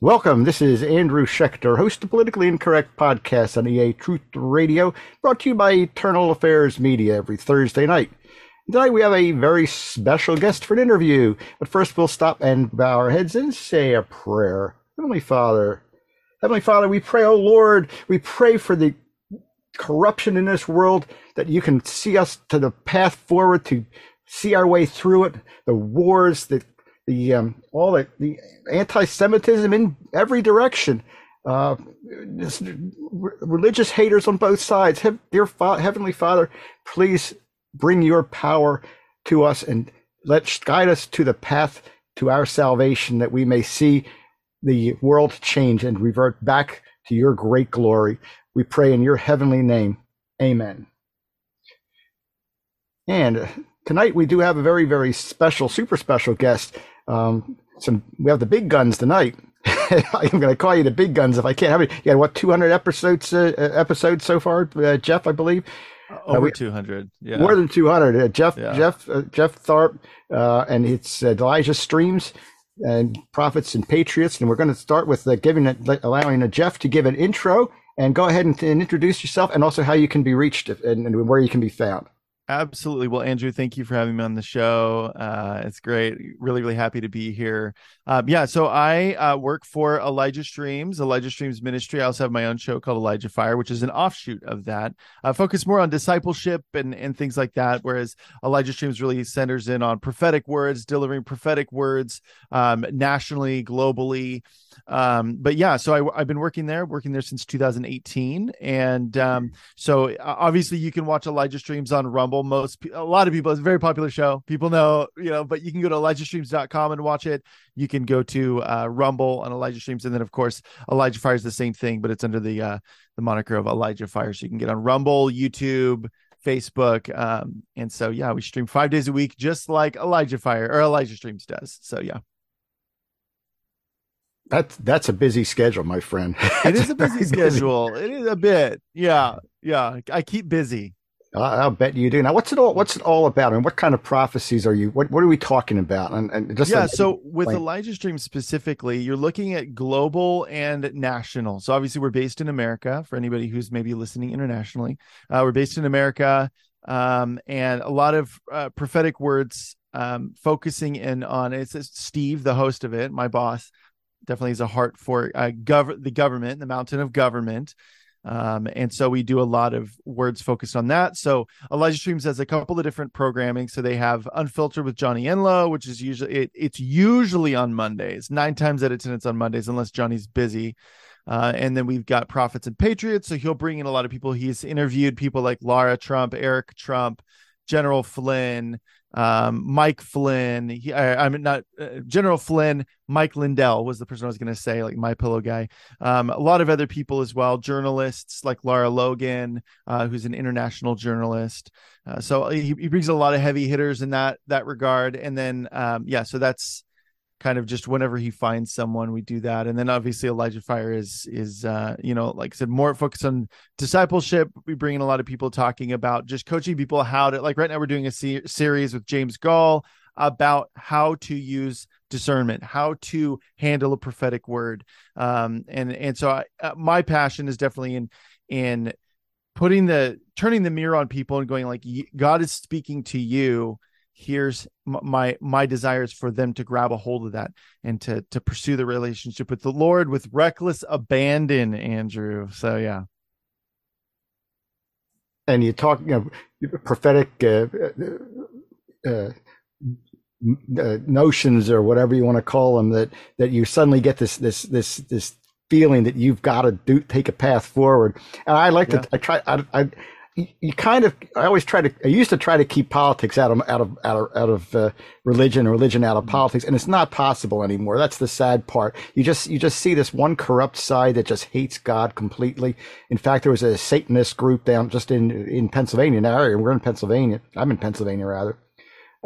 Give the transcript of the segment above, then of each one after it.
Welcome. This is Andrew Shecktor, host of Politically Incorrect Podcast on EA Truth Radio, brought to you by Eternal Affairs Media every Thursday night. Tonight we have a very special guest for an interview, but first we'll stop and bow our heads and say a prayer. Heavenly Father, Heavenly Father, we pray, oh Lord, we pray for the corruption in this world that you can see us to the path forward to see our way through it, the wars, the the um, all the, the anti-Semitism in every direction, uh, religious haters on both sides. He- dear Fa- Heavenly Father, please bring your power to us and let guide us to the path to our salvation, that we may see the world change and revert back to your great glory. We pray in your heavenly name. Amen. And tonight we do have a very, very special, super special guest. Um, some we have the big guns tonight. I'm going to call you the big guns if I can. How many? You got what? 200 episodes uh, uh, episodes so far, uh, Jeff, I believe. Over we- 200. Yeah. More than 200. Uh, Jeff Yeah. Jeff uh, Jeff Tharp uh, and it's uh, Elijah Streams and Prophets and Patriots. And we're going to start with uh, giving it, allowing uh, Jeff to give an intro and go ahead and, and introduce yourself and also how you can be reached and, and where you can be found. Absolutely. Well, Andrew, thank you for having me on the show. Uh, it's great. Really, really happy to be here. Um, yeah, so I uh, work for Elijah Streams, Elijah Streams Ministry. I also have my own show called Elijah Fire, which is an offshoot of that. I focus more on discipleship and, and things like that, whereas Elijah Streams really centers in on prophetic words, delivering prophetic words um, nationally, globally. Um, but yeah, so I, I've been working there, working there since 2018. And um, so uh, obviously you can watch Elijah Streams on Rumble. Most a lot of people, it's a very popular show. People know, you know, but you can go to ElijahStreams.com and watch it. You can go to uh, Rumble on Elijah Streams, and then of course Elijah Fire is the same thing, but it's under the uh, the moniker of Elijah Fire. So you can get on Rumble, YouTube, Facebook, um, and so yeah, we stream five days a week, just like Elijah Fire or Elijah Streams does. So yeah, That's that's a busy schedule, my friend. it is a busy schedule. It is a bit, yeah, yeah. I keep busy. I- I'll bet you do. Now, what's it all? What's it all about? And what kind of prophecies are you? What What are we talking about? And, and just yeah like- so with explain. elijah stream specifically you're looking at global and national so obviously we're based in america for anybody who's maybe listening internationally uh, we're based in america um, and a lot of uh, prophetic words um, focusing in on it's, it's steve the host of it my boss definitely has a heart for uh, gov- the government the mountain of government um, and so we do a lot of words focused on that. So Elijah Streams has a couple of different programming. So they have Unfiltered with Johnny Enlow, which is usually it, it's usually on Mondays. Nine times out of ten, it's on Mondays unless Johnny's busy. Uh, and then we've got Prophets and Patriots. So he'll bring in a lot of people. He's interviewed people like Lara Trump, Eric Trump, General Flynn, um, Mike Flynn. He, I, I'm not uh, General Flynn. Mike Lindell was the person I was going to say, like my pillow guy. Um, a lot of other people as well, journalists like Lara Logan, uh, who's an international journalist. Uh, so he, he brings a lot of heavy hitters in that that regard. And then um, yeah, so that's kind of just whenever he finds someone we do that. And then obviously elijah fire is is uh you know like i said more focused on discipleship. We bring in a lot of people talking about just coaching people how to like right now we're doing a se- series with james goll about how to use discernment how to handle a prophetic word. Um and and so I, uh, my passion is definitely in in putting the turning the mirror on people and going like god is speaking to you here's my my desires for them to grab a hold of that and to to pursue the relationship with the lord with reckless abandon andrew so yeah and you talk, you know, prophetic uh, uh, uh, notions or whatever you want to call them. That that you suddenly get this this this this feeling that you've got to do take a path forward. And I like Yeah. to I try I, I you- you kind of I always try to I used to try to keep politics out of out of out of, out of uh, religion religion out of politics and it's not possible anymore. That's the sad part. You just you just see this one corrupt side that just hates God completely. In fact there was a satanist group down just in in Pennsylvania area. We're in Pennsylvania. I'm in Pennsylvania rather.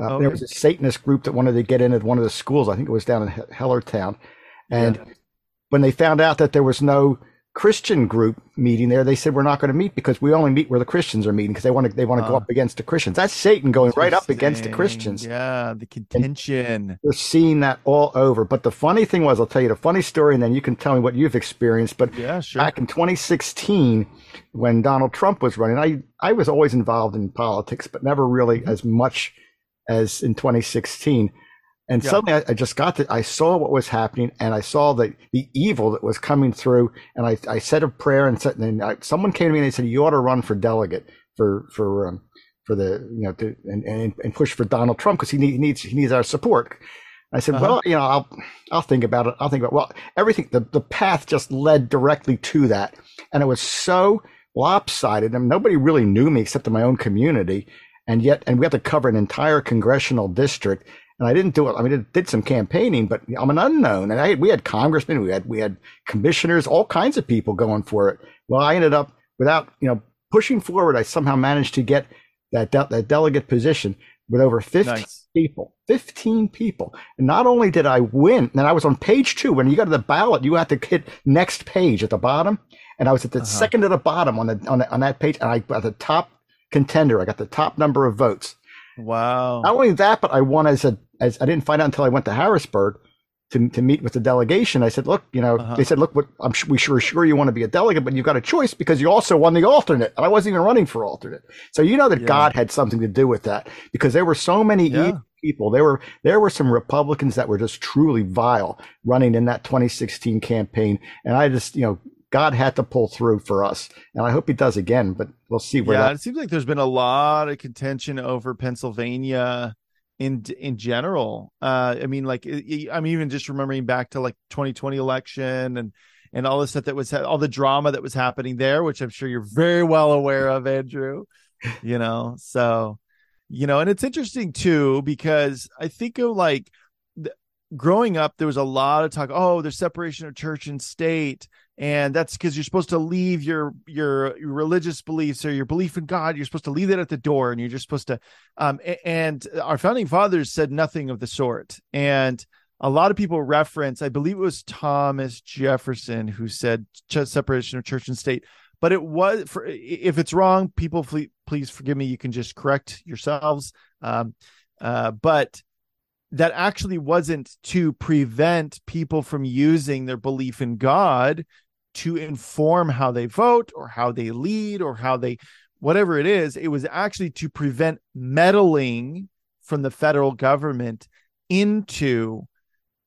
Uh, Okay. there was a satanist group that wanted to get into one of the schools. I think it was down in Hellertown. And when they found out that there was no Christian group meeting there, they said we're not going to meet because we only meet where the Christians are meeting because they want to they want to uh, go up against the Christians. That's Satan going right up against the Christians. Yeah, the contention. And we're seeing that all over. But the funny thing was, I'll tell you the funny story, and then you can tell me what you've experienced. But yeah, sure. back in 2016, when Donald Trump was running, I I was always involved in politics, but never really mm-hmm. as much as in 2016. And yeah. suddenly I, I, just got to, I saw what was happening and I saw the, the evil that was coming through. And I, I said a prayer and, said, and I, someone came to me and they said, you ought to run for delegate for, for, um, for the, you know, to, and, and, and push for Donald Trump because he, need, he needs, he needs our support. I said, uh-huh. well, you know, I'll, I'll think about it. I'll think about, well, everything, the, the path just led directly to that. And it was so lopsided. I mean, nobody really knew me except in my own community. And yet, and we had to cover an entire congressional district and I didn't do it. I mean, I did some campaigning, but I'm an unknown. And I we had congressmen, we had we had commissioners, all kinds of people going for it. Well, I ended up without you know pushing forward. I somehow managed to get that de- that delegate position with over 15 nice. people. 15 people. And not only did I win, and I was on page two. When you got to the ballot, you had to hit next page at the bottom. And I was at the uh-huh. second to the bottom on the, on the, on that page, and I got the top contender. I got the top number of votes. Wow. Not only that, but I won as a as I didn't find out until I went to Harrisburg to, to meet with the delegation. I said, look, you know, uh-huh. they said, look, what, I'm we sure sure you want to be a delegate, but you've got a choice because you also won the alternate. And I wasn't even running for alternate. So you know that yeah. God had something to do with that because there were so many yeah. people. There were there were some Republicans that were just truly vile running in that 2016 campaign. And I just, you know, God had to pull through for us, and I hope He does again. But we'll see where. Yeah, that... it seems like there's been a lot of contention over Pennsylvania in in general. Uh, I mean, like I'm even just remembering back to like 2020 election and and all the stuff that was all the drama that was happening there, which I'm sure you're very well aware of, Andrew. You know, so you know, and it's interesting too because I think of like growing up, there was a lot of talk. Oh, there's separation of church and state and that's because you're supposed to leave your, your, your religious beliefs or your belief in God. You're supposed to leave it at the door, and you're just supposed to. Um, and our founding fathers said nothing of the sort. And a lot of people reference, I believe it was Thomas Jefferson who said separation of church and state. But it was for if it's wrong, people please, please forgive me. You can just correct yourselves. Um, uh, but that actually wasn't to prevent people from using their belief in God to inform how they vote or how they lead or how they whatever it is it was actually to prevent meddling from the federal government into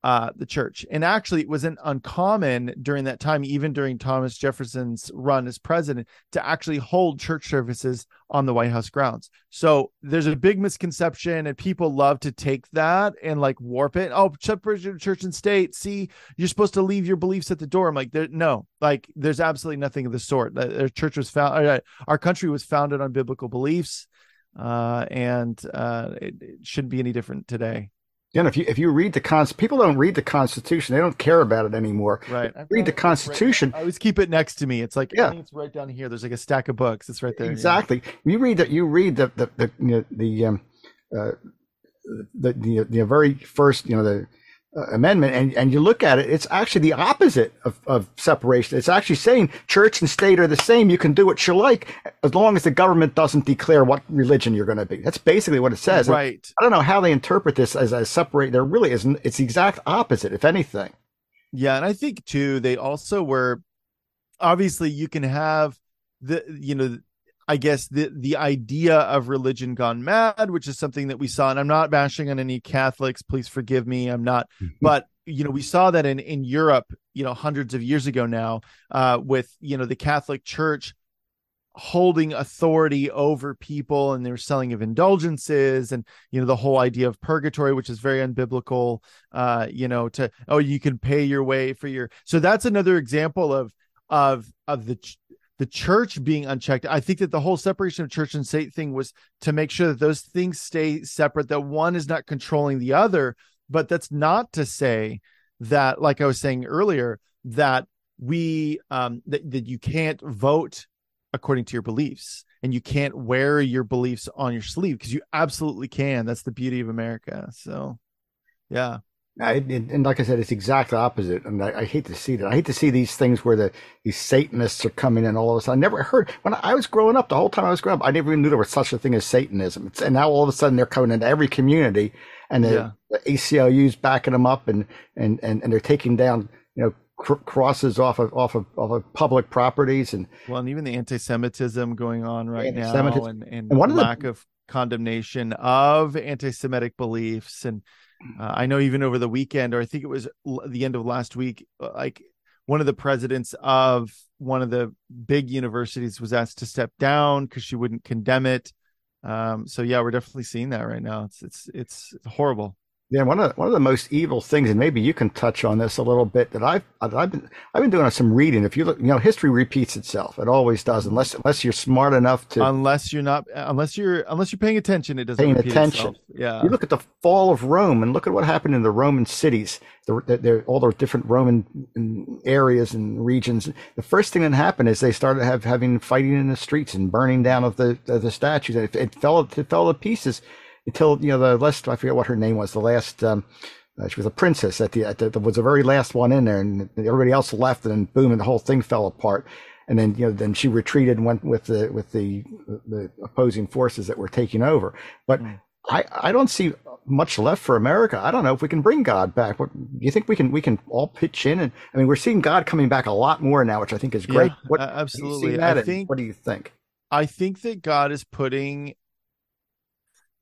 uh, the church. And actually, it wasn't uncommon during that time, even during Thomas Jefferson's run as president, to actually hold church services on the White House grounds. So there's a big misconception, and people love to take that and like warp it. Oh, separation of church and state. See, you're supposed to leave your beliefs at the door. I'm like, no, like there's absolutely nothing of the sort. The church was found, uh, our country was founded on biblical beliefs, uh, and uh, it, it shouldn't be any different today. Yeah, if you if you read the cons, people don't read the Constitution. They don't care about it anymore. Right. Read the Constitution. Right, I always keep it next to me. It's like yeah, it's right down here. There's like a stack of books. It's right there. Exactly. Yeah. You read that. You read the the the you know, the um uh the the, the very first you know the Uh, amendment and, and you look at it, it's actually the opposite of, of separation. It's actually saying church and state are the same. You can do what you like as long as the government doesn't declare what religion you're going to be. That's basically what it says. Right. And I don't know how they interpret this as, as separate. There really isn't. It's the exact opposite, if anything. Yeah. And I think too, they also were obviously you can have the, you know, I guess the the idea of religion gone mad, which is something that we saw, and I'm not bashing on any Catholics. Please forgive me. I'm not, mm-hmm. but you know, we saw that in in Europe, you know, hundreds of years ago now, uh, with you know the Catholic Church holding authority over people, and their selling of indulgences, and you know the whole idea of purgatory, which is very unbiblical. Uh, you know, to oh, you can pay your way for your. So that's another example of of of the the church being unchecked. I think that the whole separation of church and state thing was to make sure that those things stay separate, that one is not controlling the other. But that's not to say that, like I was saying earlier, that we um that, that you can't vote according to your beliefs and you can't wear your beliefs on your sleeve because you absolutely can. That's the beauty of America. So yeah. I, and like I said, it's exact opposite. And I, I, hate to see that. I hate to see these things where the these Satanists are coming in all of a sudden. I never heard when I was growing up. The whole time I was growing up, I never even knew there was such a thing as Satanism. It's, and now all of a sudden they're coming into every community, and the, yeah. the ACLU's backing them up, and and and, and they're taking down you know cr- crosses off of off of off of public properties and well, and even the anti-Semitism going on right now, and, and, and one lack of, the, of condemnation of anti-Semitic beliefs and uh, I know even over the weekend, or I think it was l- the end of last week, uh, like one of the presidents of one of the big universities was asked to step down because she wouldn't condemn it. Um, so yeah, we're definitely seeing that right now. It's it's it's horrible. Yeah, one of the, one of the most evil things, and maybe you can touch on this a little bit. That I've I've been I've been doing some reading. If you look, you know, history repeats itself. It always does, unless unless you're smart enough to. Unless you're not, unless you're unless you're paying attention, it doesn't paying attention. Itself. Yeah, you look at the fall of Rome and look at what happened in the Roman cities. The, the, the, all the different Roman mm, areas and regions. The first thing that happened is they started have having fighting in the streets and burning down of the of the statues. It, it fell it fell to pieces until you know the last I forget what her name was the last um, uh, she was a princess at the, at the was the very last one in there and everybody else left and then boom and the whole thing fell apart. And then you know then she retreated and went with the with the the opposing forces that were taking over. But mm. I I don't see much left for America. I don't know if we can bring God back. What do you think we can we can all pitch in and I mean we're seeing God coming back a lot more now which I think is great. Yeah, what, absolutely. I think what do you think? I think that God is putting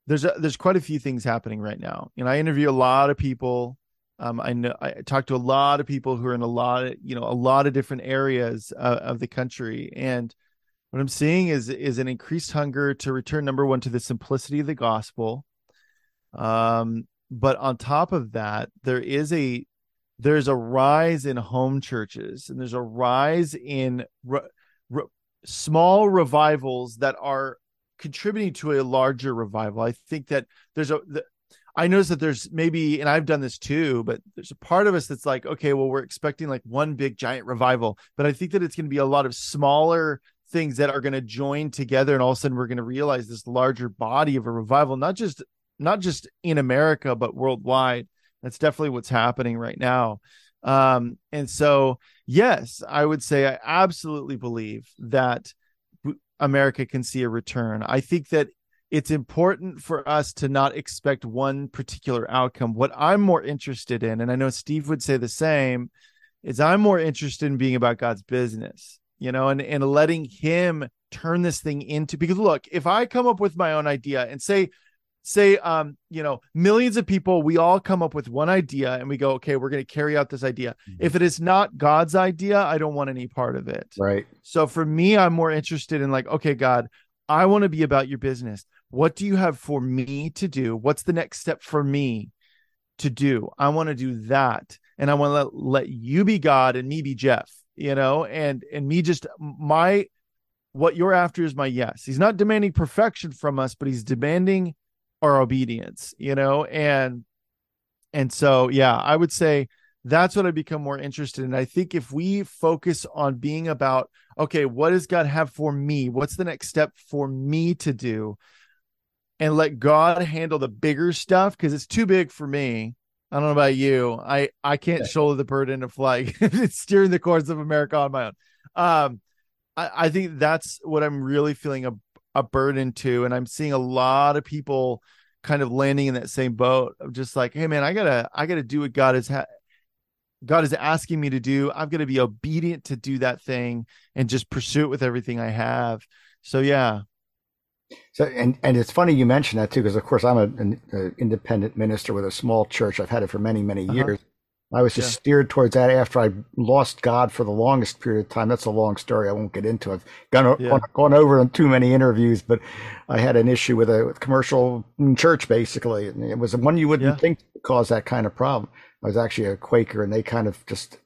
there's a, there's quite a few things happening right now. And I interview a lot of people. Um, I know I talk to a lot of people who are in a lot of you know a lot of different areas uh, of the country, and what I'm seeing is is an increased hunger to return number one to the simplicity of the gospel. Um, but on top of that, there is a there's a rise in home churches, and there's a rise in re, re, small revivals that are contributing to a larger revival. I think that there's a the, I notice that there's maybe, and I've done this too, but there's a part of us that's like, okay, well, we're expecting like one big giant revival, but I think that it's going to be a lot of smaller things that are going to join together, and all of a sudden we're going to realize this larger body of a revival, not just not just in America but worldwide. That's definitely what's happening right now. Um, and so, yes, I would say I absolutely believe that America can see a return. I think that it's important for us to not expect one particular outcome. What I'm more interested in, and I know Steve would say the same, is I'm more interested in being about God's business, you know, and, and letting Him turn this thing into because look, if I come up with my own idea and say, say um you know millions of people we all come up with one idea and we go okay we're going to carry out this idea. Mm-hmm. if it is not god's idea i don't want any part of it. Right. So for me i'm more interested in like okay god i want to be about your business. What do you have for me to do? What's the next step for me to do? I want to do that and i want to let, let you be god and me be jeff you know? And and me just my what you're after is my yes. He's not demanding perfection from us but he's demanding our obedience, you know, and and so yeah, I would say that's what I become more interested in. I think if we focus on being about, okay, what does God have for me? What's the next step for me to do? And let God handle the bigger stuff because it's too big for me. I don't know about you. I I can't yeah. shoulder the burden of like steering the course of America on my own. Um, I, I think that's what I'm really feeling a, a burden to and i'm seeing a lot of people kind of landing in that same boat of just like hey man i gotta i gotta do what god is ha- god is asking me to do. I've got to be obedient to do that thing and just pursue it with everything i have. So yeah. So and and it's funny you mentioned that too because of course i'm an, independent minister with a small church. I've had it for many many uh-huh. I was just yeah. steered towards that after I lost God for the longest period of time. That's a long story. I won't get into. I've gone, yeah. gone, gone over in too many interviews, but I had an issue with a with commercial church basically. And it was one you wouldn't yeah. think caused that kind of problem. I was actually a Quaker and they kind of just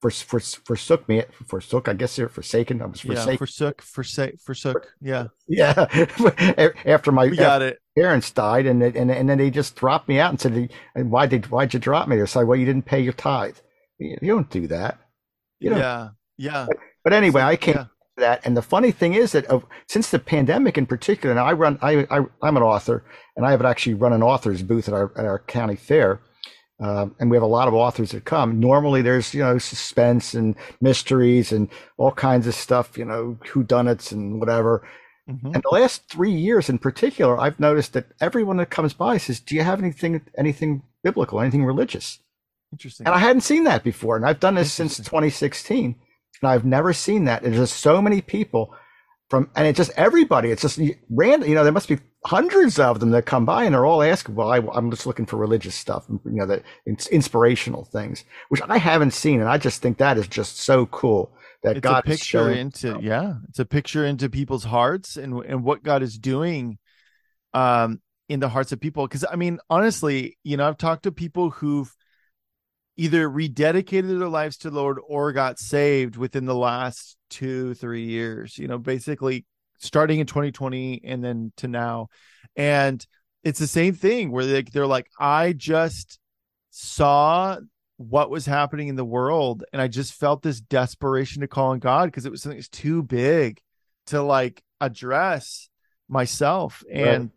for, for, forsook me forsook i guess they're forsaken i was forsaken yeah, forsook forsake forsook yeah. Yeah. After my we got it. parents died and and and then they just dropped me out and said why did why'd you drop me? They said well you didn't pay your tithe. You, don't do that. You know yeah yeah. But, but anyway so, i came yeah. that. And the funny thing is that uh, since the pandemic in particular and i run I, I i'm an author and i have actually run an author's booth at our at our county fair uh, and we have a lot of authors that come. Normally, there's you know suspense and mysteries and all kinds of stuff, you know, whodunits and whatever. Mm-hmm. And the last three years, in particular, I've noticed that everyone that comes by says, "Do you have anything anything biblical, anything religious?" Interesting. And I hadn't seen that before, and I've done this since 2016, and I've never seen that. There's just so many people from, and it's just everybody. It's just random. You know, there must be hundreds of them that come by and they're all asking, well, I, am just looking for religious stuff, you know, that it's inspirational things, which I haven't seen. And I just think that is just so cool that it's God a picture into, yeah, it's a picture into people's hearts and, and what God is doing, um, in the hearts of people. Cause I mean, honestly, you know, I've talked to people who've either rededicated their lives to the Lord or got saved within the last two, three years, you know, basically starting in 2020 and then to now. And it's the same thing where they, they're like, I just saw what was happening in the world and I just felt this desperation to call on God because it was something that's too big to like address myself and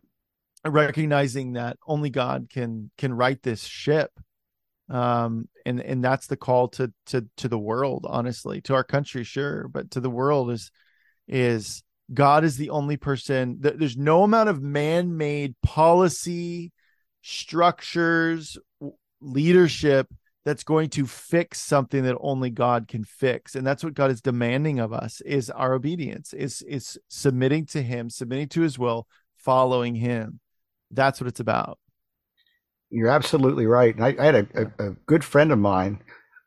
right. recognizing that only God can can right this ship um and and that's the call to to to the world honestly to our country sure but to the world is is God is the only person there's no amount of man-made policy, structures, leadership that's going to fix something that only God can fix. And that's what God is demanding of us is our obedience, is is submitting to him, submitting to his will, following him. That's what it's about. You're absolutely right. I, I had a, a, a, good friend of mine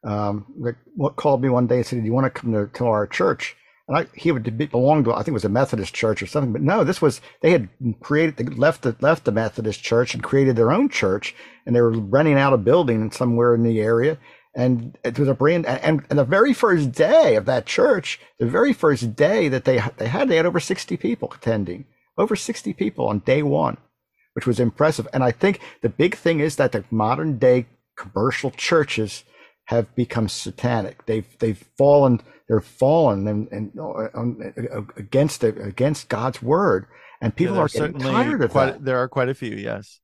um, that called me one day and said, "Do you want to come to, to our church?" and I, he would belong to I think it was a Methodist church or something. But no, this was they had created they left the left the Methodist church and created their own church, and they were renting out a building somewhere in the area. And it was a brand and, and the very first day of that church, the very first day that they they had they had over sixty people attending, over sixty people on day one, which was impressive. And I think the big thing is that the modern day commercial churches have become satanic. They've they've fallen they're fallen and, and uh, against against God's word, and people yeah, are getting tired of quite, that. There are quite a few, yes.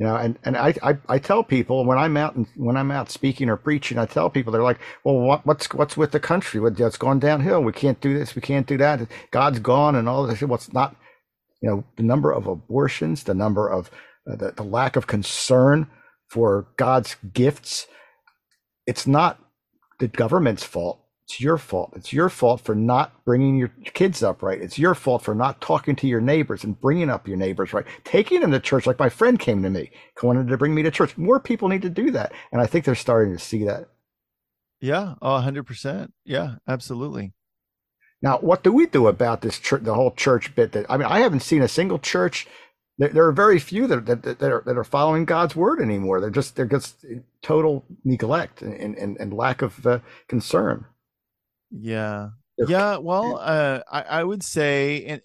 You know, and, and I, I, I tell people when I'm out and when I'm out speaking or preaching, I tell people they're like, well, what, what's what's with the country? What's gone downhill? We can't do this. We can't do that. God's gone and all this. What's not, you know, the number of abortions, the number of uh, the, the lack of concern for God's gifts. It's not the government's fault. It's your fault. It's your fault for not bringing your kids up right. It's your fault for not talking to your neighbors and bringing up your neighbors right. Taking them to church, like my friend came to me, wanted to bring me to church. More people need to do that, and I think they're starting to see that. Yeah, hundred percent. Yeah, absolutely. Now, what do we do about this church, the whole church bit? That I mean, I haven't seen a single church. There, there are very few that, that, that, are, that are following God's word anymore. They're just they're just total neglect and, and, and lack of uh, concern. Yeah. Yeah. Well, uh, I, I would say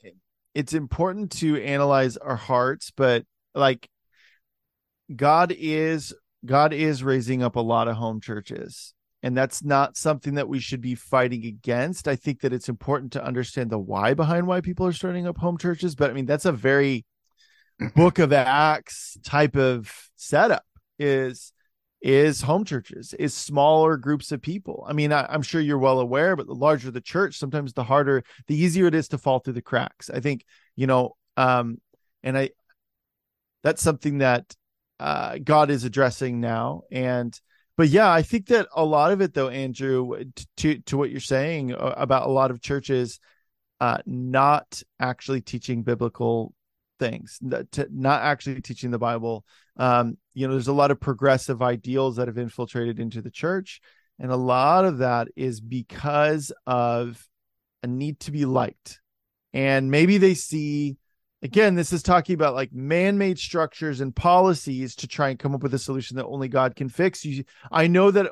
it's important to analyze our hearts, but like God is God is raising up a lot of home churches. And that's not something that we should be fighting against. I think that it's important to understand the why behind why people are starting up home churches. But I mean, that's a very book of Acts type of setup is is home churches, is smaller groups of people. I mean, I, am sure you're well aware, but the larger the church, sometimes the harder, the easier it is to fall through the cracks. I think, you know, um, and I, that's something that uh, God is addressing now. And, but yeah, I think that a lot of it, though, Andrew, to to what you're saying uh, about a lot of churches uh, not actually teaching biblical things, not actually teaching the Bible, um, you know there's a lot of progressive ideals that have infiltrated into the church and a lot of that is because of a need to be liked. And maybe they see again this is talking about like man-made structures and policies to try and come up with a solution that only god can fix. You i know that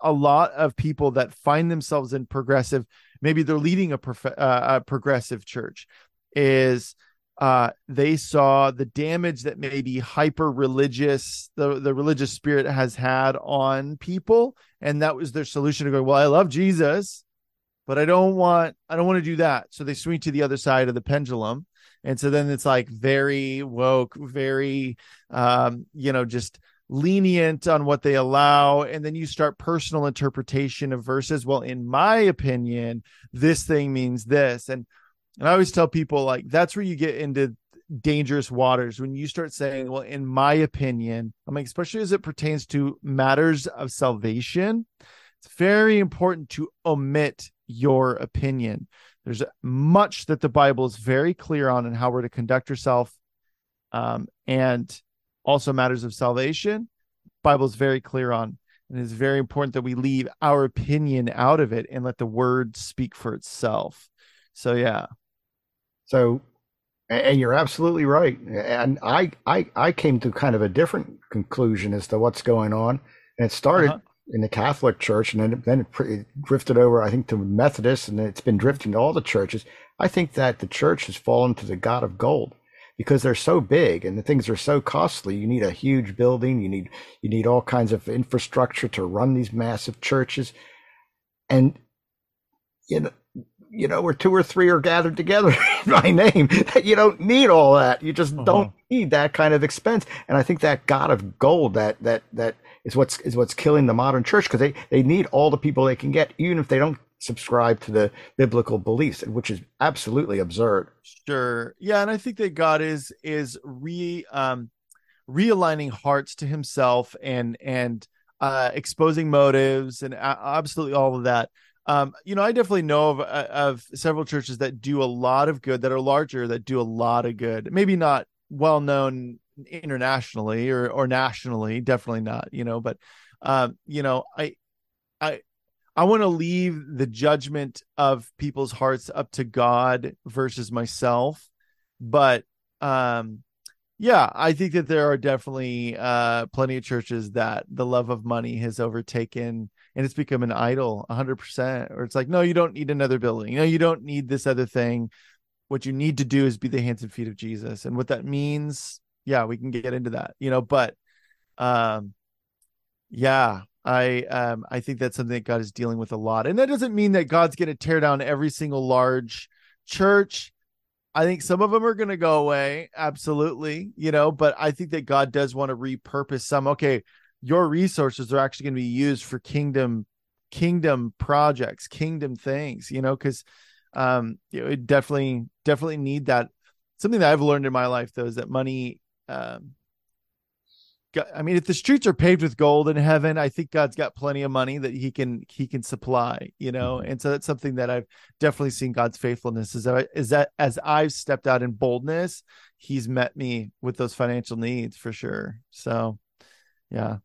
a lot of people that find themselves in progressive maybe they're leading a, prof- uh, a progressive church is uh, they saw the damage that maybe hyper religious the, the religious spirit has had on people and that was their solution to go well i love jesus but i don't want i don't want to do that. So they swing to the other side of the pendulum and so then it's like very woke very um you know just lenient on what they allow. And then you start personal interpretation of verses. Well in my opinion this thing means this. And and i always tell people like that's where you get into dangerous waters. When you start saying well in my opinion i mean especially as it pertains to matters of salvation it's very important to omit your opinion there's much that the bible is very clear on and how we're to conduct ourselves um, and also matters of salvation bible is very clear on. And it's very important that we leave our opinion out of it and let the word speak for itself. So yeah. So and you're absolutely right. And i i i came to kind of a different conclusion as to what's going on. And it started uh-huh. In the catholic church and then, then it drifted over i think to methodist and it's been drifting to all the churches i think that the church has fallen to the god of gold because they're so big and the things are so costly. You need a huge building. You need you need all kinds of infrastructure to run these massive churches, and you know you know where two or three are gathered together in my name. You don't need all that. You just uh-huh. don't need that kind of expense. And I think that God of gold that that that is what's is what's killing the modern church because they they need all the people they can get, even if they don't subscribe to the biblical beliefs, which is absolutely absurd. Sure. Yeah, and I think that God is is re um realigning hearts to himself and and uh exposing motives and absolutely all of that. Um, you know, I definitely know of uh, of several churches that do a lot of good that are larger that do a lot of good. Maybe not well known internationally or or nationally, definitely not, you know, but um, you know, I I I want to leave the judgment of people's hearts up to God versus myself. But um yeah, I think that there are definitely uh plenty of churches that the love of money has overtaken and it's become an idol 100% or it's like no, you don't need another building. You know, you don't need this other thing. What you need to do is be the hands and feet of Jesus. And what that means, yeah, we can get into that. You know, but um yeah, I um I think that's something that God is dealing with a lot. And that doesn't mean that God's going to tear down every single large church. I think some of them are going to go away, absolutely, you know, but I think that God does want to repurpose some. Okay, your resources are actually going to be used for kingdom kingdom projects, kingdom things, you know, cuz um you know, definitely definitely need that something that I've learned in my life though is that money um I mean, if the streets are paved with gold in heaven, I think God's got plenty of money that He can He can supply, you know. Mm-hmm. And so that's something that I've definitely seen God's faithfulness is that is that as I've stepped out in boldness, He's met me with those financial needs for sure. So, yeah.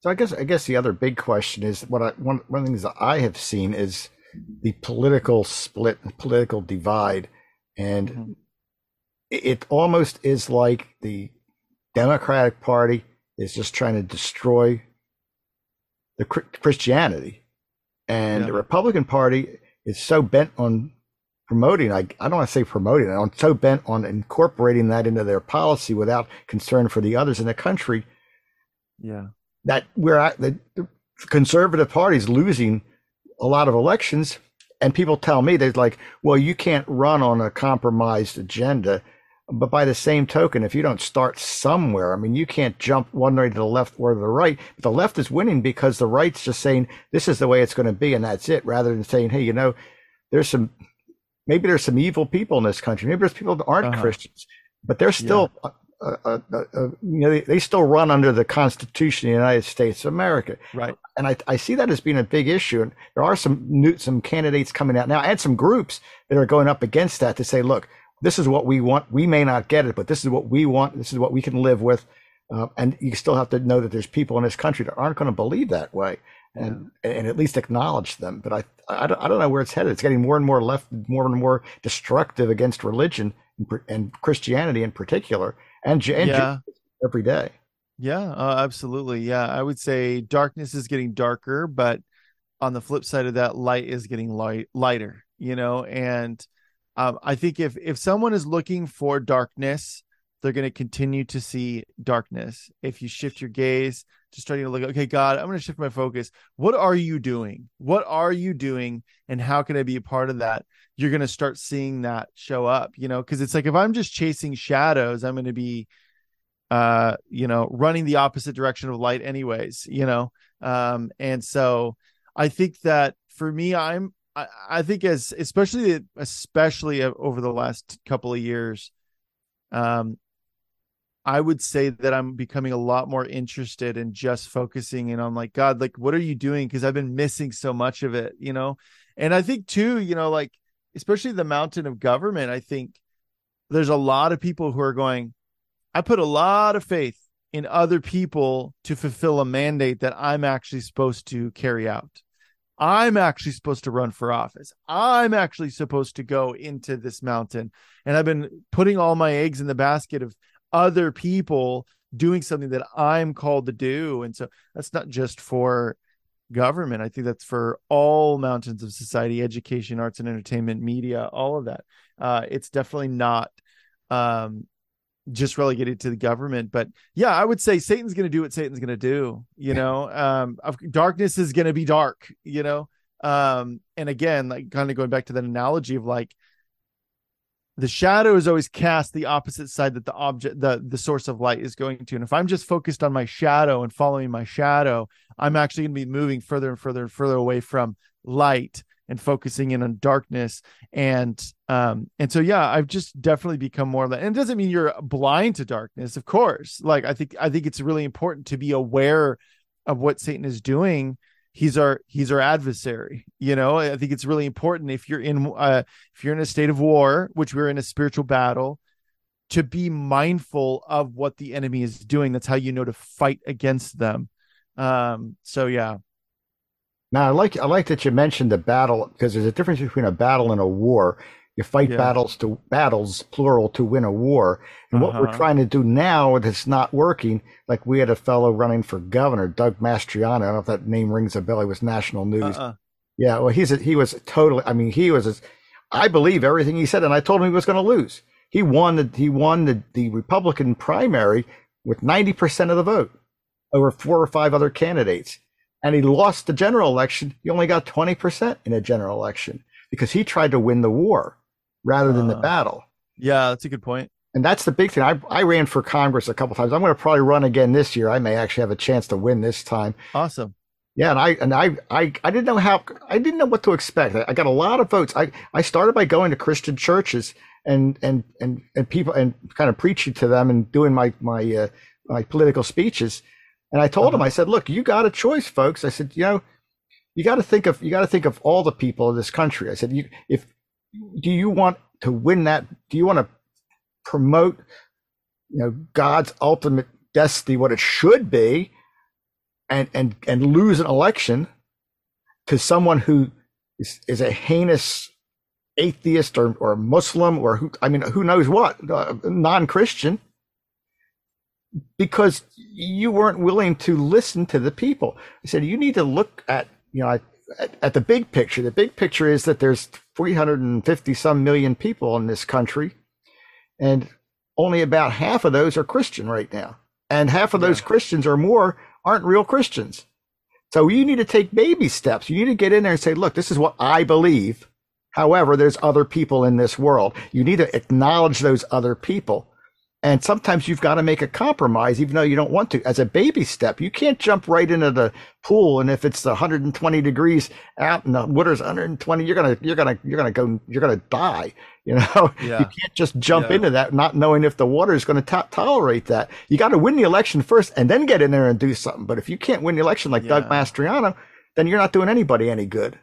So I guess I guess the other big question is what I one one of the things that I have seen is the political split, and political divide, and mm-hmm. It almost is like the Democratic Party is just trying to destroy the Christianity, and yeah. the Republican Party is so bent on promoting. I, I don't want to say promoting. I'm so bent on incorporating that into their policy without concern for the others in the country. Yeah, that we're at the, the conservative party is losing a lot of elections, and people tell me they're like, "Well, you can't run on a compromised agenda." But by the same token, if you don't start somewhere, I mean, you can't jump one way to the left or to the right. But the left is winning because the right's just saying this is the way it's going to be and that's it, rather than saying, hey, you know, there's some, maybe there's some evil people in this country. Maybe there's people that aren't uh-huh. Christians, but they're still, yeah. uh, uh, uh, you know, they, they, still run under the Constitution of the United States of America. Right. And I, I see that as being a big issue. And there are some new, some candidates coming out now and some groups that are going up against that to say, look, this is what we want. We may not get it, but this is what we want. This is what we can live with. Uh, and you still have to know that there's people in this country that aren't going to believe that way, and yeah. and at least acknowledge them. But I, I don't, I don't know where it's headed. It's getting more and more left, more and more destructive against religion and, and Christianity in particular, and, and yeah. every day. Yeah, uh, absolutely. Yeah, I would say darkness is getting darker, but on the flip side of that, light is getting light lighter. You know, and um, I think if if someone is looking for darkness, they're going to continue to see darkness. If you shift your gaze to starting to look, okay, God, I'm going to shift my focus. What are you doing? What are you doing? And how can I be a part of that? You're going to start seeing that show up, you know, because it's like if I'm just chasing shadows, I'm going to be uh you know running the opposite direction of light anyways you know um and so i think that for me i'm i, I think as especially especially over the last couple of years um I would say that I'm becoming a lot more interested in just focusing in on like God, like what are you doing? Because I've been missing so much of it, you know. And I think too, you know, like especially the mountain of government, I think there's a lot of people who are going, I put a lot of faith in other people to fulfill a mandate that I'm actually supposed to carry out. I'm actually supposed to run for office. I'm actually supposed to go into this mountain. And I've been putting all my eggs in the basket of other people doing something that I'm called to do. And so that's not just for government. I think that's for all mountains of society, education, arts and entertainment, media, all of that. Uh, it's definitely not um, just relegated to the government. But yeah, I would say Satan's going to do what Satan's going to do. You know, um, darkness is going to be dark. You know, um, and again, like kind of going back to that analogy of like the shadow is always cast the opposite side that the object the the source of light is going to and if i'm just focused on my shadow and following my shadow i'm actually going to be moving further and further and further away from light and focusing in on darkness. And um and so yeah i've just definitely become more of that and it doesn't mean you're blind to darkness of course. Like i think i think it's really important to be aware of what satan is doing. He's our he's our adversary you know? I think it's really important if you're in uh if you're in a state of war which we're in a spiritual battle to be mindful of what the enemy is doing. That's how you know to fight against them. Um so yeah now i like i like that you mentioned the battle because there's a difference between a battle and a war you fight yeah. battles to battles, plural, to win a war. And uh-huh. what we're uh-huh. trying to do now that's not working, like we had a fellow running for governor, Doug Mastriano. I don't know if that name rings a bell. He was national news. Uh-uh. Yeah, well, he's a, he was totally. I mean, he was. A, I believe everything he said, and I told him he was going to lose. He won the he won the, the Republican primary with ninety percent of the vote over four or five other candidates, and he lost the general election. He only got twenty percent in a general election because he tried to win the war rather than uh, the battle. Yeah, that's a good point. And that's the big thing. I, I ran for Congress a couple times. I'm going to probably run again this year. I may actually have a chance to win this time. Awesome. Yeah, and I and I I, I didn't know how I didn't know what to expect. I, I got a lot of votes. I, I started by going to Christian churches and and and and people and kind of preaching to them and doing my my uh, my political speeches. And I told uh-huh. them, I said, "Look, you got a choice, folks." I said, "You know, you got to think of you got to think of all the people in this country." I said, "You if do you want to win that? Do you want to promote, you know, God's ultimate destiny, what it should be, and and and lose an election to someone who is, is a heinous atheist or or Muslim or who I mean who knows what uh, non-Christian because you weren't willing to listen to the people. I said you need to look at you know at, at the big picture. The big picture is that there's 350 some million people in this country, and only about half of those are Christian right now. And half of those yeah. Christians or more aren't real Christians. So you need to take baby steps. You need to get in there and say, look, this is what I believe. However, there's other people in this world. You need to acknowledge those other people. And sometimes you've got to make a compromise, even though you don't want to, as a baby step. You can't jump right into the pool, and if it's 120 degrees out and the water's 120, you're gonna you're gonna you're gonna go you're gonna die. You know, yeah. you can't just jump yeah. into that not knowing if the water is going to to- tolerate that. You got to win the election first, and then get in there and do something. But if you can't win the election like yeah. Doug Mastriano, then you're not doing anybody any good.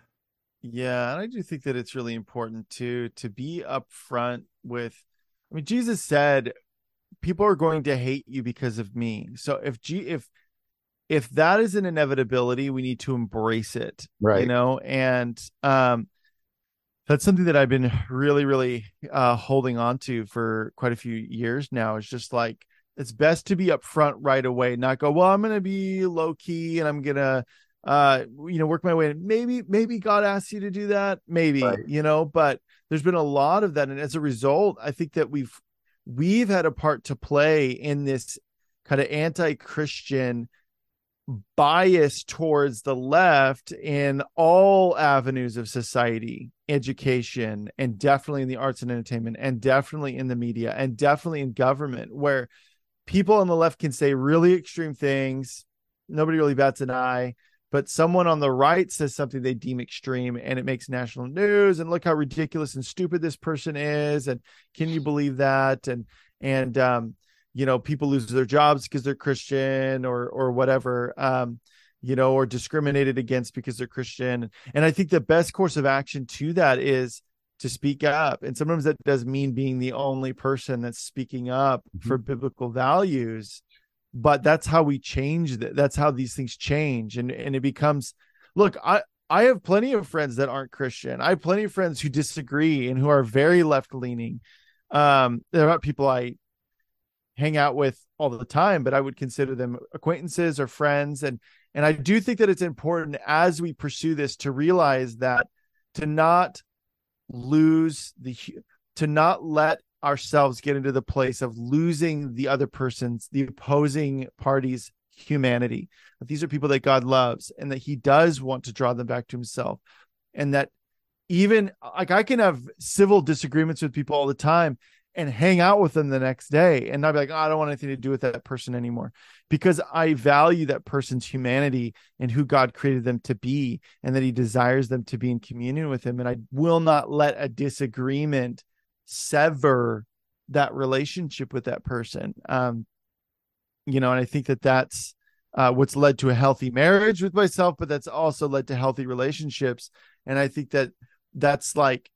Yeah, and I do think that it's really important to to be upfront with. I mean, Jesus said people are going to hate you because of me. So if G if if that is an inevitability, we need to embrace it. Right. You know, and um that's something that I've been really, really uh holding on to for quite a few years now. It's just like it's best to be upfront right away, not go, well, I'm gonna be low key and I'm gonna uh you know work my way in. maybe maybe god asks you to do that maybe right. you know but there's been a lot of that and as a result i think that we've we've had a part to play in this kind of anti-christian bias towards the left in all avenues of society education and definitely in the arts and entertainment and definitely in the media and definitely in government where people on the left can say really extreme things. Nobody really bats an eye, but someone on the right says something they deem extreme and it makes national news. And look how ridiculous and stupid this person is. And can you believe that? And, and, um, you know, people lose their jobs because they're Christian or, or whatever. Um, you know, or discriminated against because they're Christian. And I think the best course of action to that is to speak up. And sometimes that does mean being the only person that's speaking up mm-hmm. for biblical values. But that's how we change that. That's how these things change. And and it becomes look, I I have plenty of friends that aren't Christian. I have plenty of friends who disagree and who are very left leaning. Um, they're not people I hang out with all the time, but I would consider them acquaintances or friends. And and I do think that it's important as we pursue this to realize that to not lose the to not let ourselves get into the place of losing the other person's the opposing party's humanity. That these are people that god loves and that he does want to draw them back to himself. And that even like i can have civil disagreements with people all the time and hang out with them the next day and not be like, oh, I don't want anything to do with that person anymore. Because I value that person's humanity and who God created them to be and that he desires them to be in communion with him. And I will not let a disagreement sever that relationship with that person. Um, you know, and I think that that's uh, what's led to a healthy marriage with myself, but that's also led to healthy relationships. And I think that that's like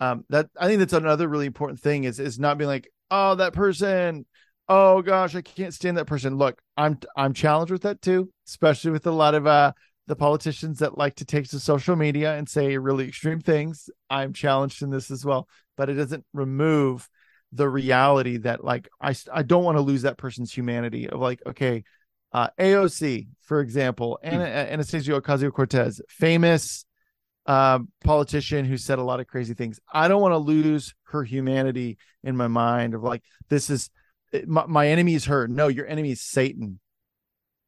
um that i think that's another really important thing is is not being like oh that person oh gosh i can't stand that person look i'm i'm challenged with that too especially with a lot of uh the politicians that like to take to social media and say really extreme things i'm challenged in this as well but it doesn't remove the reality that like i i don't want to lose that person's humanity of like okay uh aoc for example hmm. Anastasia Ocasio-Cortez famous uh, politician who said a lot of crazy things. I don't want to lose her humanity in my mind of like, this is my, my enemy is her. No, your enemy is Satan.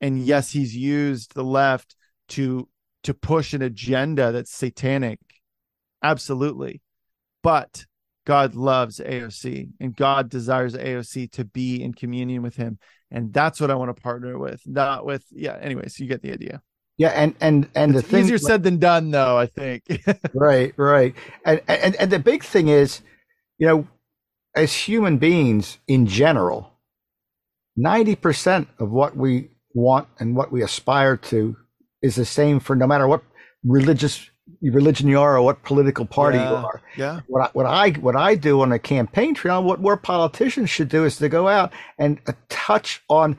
And yes, he's used the left to to push an agenda that's satanic. Absolutely. But God loves AOC and God desires AOC to be in communion with him. And that's what I want to partner with, not with, yeah. Anyways, you get the idea. Yeah, and and and it's the thing easier said than done, though. I think. right, right, and and and the big thing is, you know, as human beings in general, ninety percent of what we want and what we aspire to is the same for no matter what religious religion you are or what political party yeah, you are. Yeah. What I, what I what I do on a campaign trail, what more politicians should do is to go out and uh, touch on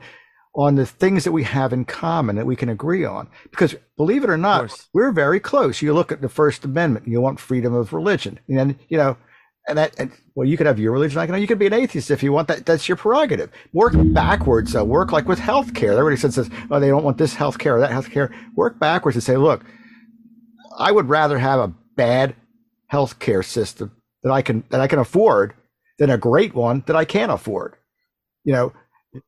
on the things that we have in common that we can agree on. Because believe it or not, we're very close. You look at the First Amendment, you want freedom of religion. And, you know, and that, and, well, you could have your religion. I can, you could be an atheist if you want that. That's your prerogative. Work backwards, though. Work like with healthcare. Everybody says, oh, they don't want this healthcare or that healthcare. Work backwards and say, look, I would rather have a bad healthcare system that I can, that I can afford than a great one that I can't afford. You know,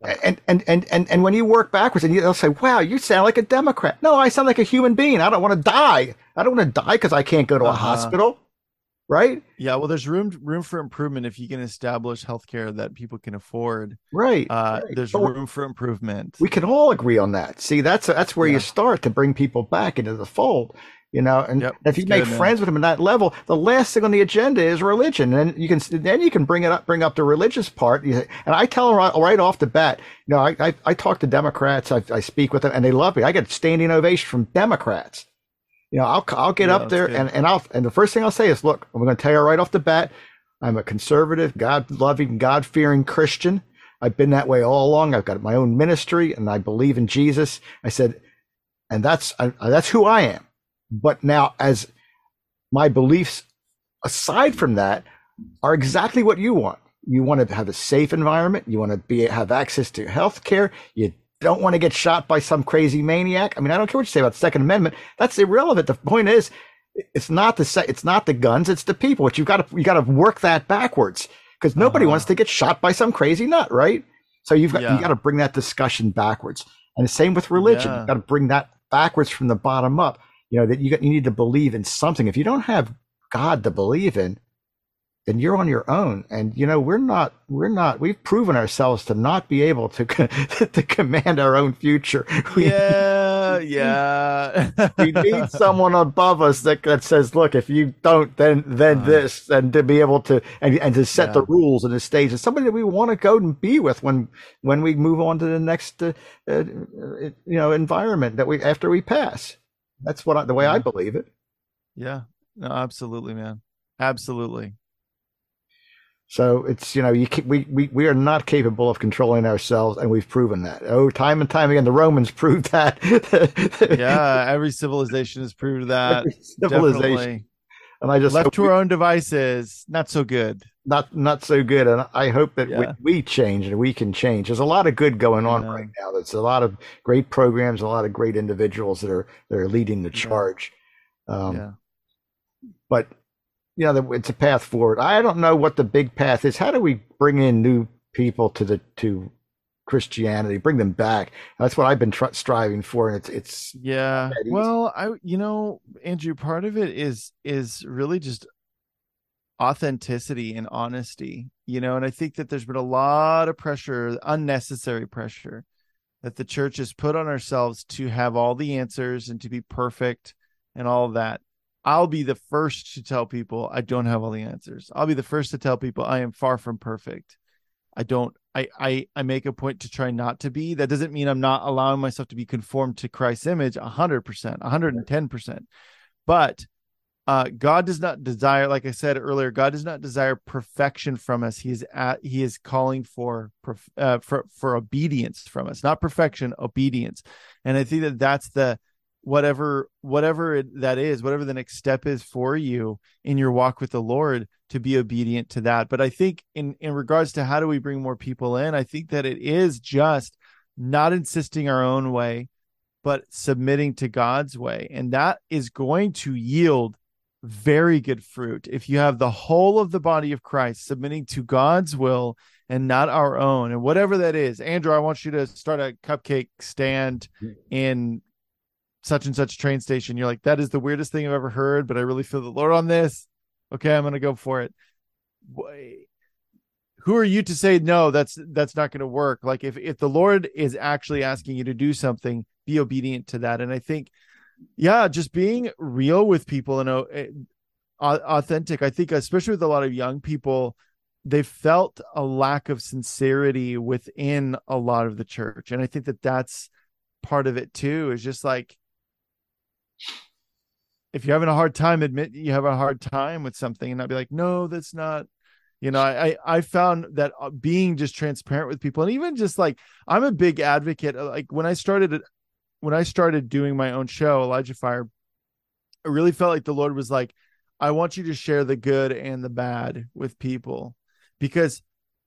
and, and and and and when you work backwards and they'll say wow you sound like a democrat. No i sound like a human being. I don't want to die. I don't want to die because i can't go to a uh-huh. hospital right? Yeah well there's room room for improvement if you can establish healthcare that people can afford. Right, uh, right. there's but room for improvement. we can all agree on that. See that's that's where yeah. you start to bring people back into the fold you know and yep, if you make good, friends man. with them at that level the last thing on the agenda is religion. And you can then you can bring it up bring up the religious part. And i tell them right, right off the bat you know i i, I talk to democrats. I, I, speak with them and they love me. I get standing ovation from democrats. You know i'll i'll get yeah, up there and, and i'll and the first thing i'll say is look i'm going to tell you right off the bat i'm a conservative god loving god fearing christian. I've been that way all along. I've got my own ministry and i believe in jesus. I said and that's I, that's who i am but now, as my beliefs aside from that are exactly what you want. You want to have a safe environment. You want to be have access to health care. You don't want to get shot by some crazy maniac. I mean, I don't care what you say about the Second Amendment. That's irrelevant. The point is, it's not the it's not the guns. It's the people. But you got to you got to work that backwards because nobody uh-huh. wants to get shot by some crazy nut, right? So you've got yeah. you got to bring that discussion backwards. And the same with religion. Yeah. You've got to bring that backwards from the bottom up you know that you, you need to believe in something if you don't have god to believe in then you're on your own. And you know, we're not, we're not, we've proven ourselves to not be able to to command our own future. We, yeah, yeah. we need someone above us that, that says, "Look, if you don't, then then uh, this," and to be able to and, and to set yeah. the rules and the stage, and somebody that we want to go and be with when when we move on to the next, uh, uh, you know, environment that we after we pass. That's what I, the way yeah. I believe it. Yeah. No, absolutely, man. Absolutely. So it's you know you we, we we are not capable of controlling ourselves, and we've proven that. Oh, time and time again, the Romans proved that. yeah, every civilization has proved that. Every civilization. Definitely. And I just left to we, our own devices, not so good. Not not so good. And I hope that yeah. we, we change and we can change. There's a lot of good going on yeah. right now. There's a lot of great programs, a lot of great individuals that are that are leading the charge. Yeah. Um, yeah. But you know, it's a path forward. I don't know what the big path is. How do we bring in new people to the to Christianity, bring them back? That's what I've been tr- striving for, and it's it's yeah. Well, I you know, Andrew, part of it is is really just authenticity and honesty, you know, and I think that there's been a lot of pressure, unnecessary pressure, that the church has put on ourselves to have all the answers and to be perfect and all that I'll be the first to tell people I don't have all the answers. I'll be the first to tell people I am far from perfect. I don't I I I make a point to try not to be. That doesn't mean I'm not allowing myself to be conformed to Christ's image 100%, 110%. But uh, God does not desire, like I said earlier, God does not desire perfection from us. He is at, He is calling for uh, for for obedience from us, not perfection, obedience. And I think that that's the whatever whatever that is whatever the next step is for you in your walk with the lord to be obedient to that but i think in in regards to how do we bring more people in i think that it is just not insisting our own way but submitting to god's way and that is going to yield very good fruit if you have the whole of the body of christ submitting to god's will and not our own and whatever that is andrew i want you to start a cupcake stand mm-hmm. in such and such train station. You're like, that is the weirdest thing I've ever heard, but I really feel the Lord on this. Okay, I'm gonna go for it. Who are you to say no? That's that's not gonna work. Like if if the Lord is actually asking you to do something, be obedient to that. And I think, yeah, just being real with people and uh, authentic. I think especially with a lot of young people, they felt a lack of sincerity within a lot of the church, and I think that that's part of it too. Is just like if you're having a hard time, admit you have a hard time with something and not be like, no, that's not. You know, I I found that uh, being just transparent with people and even just like I'm a big advocate. Like when I started when I started doing my own show, Elijah Fire, I really felt like the Lord was like, I want you to share the good and the bad with people because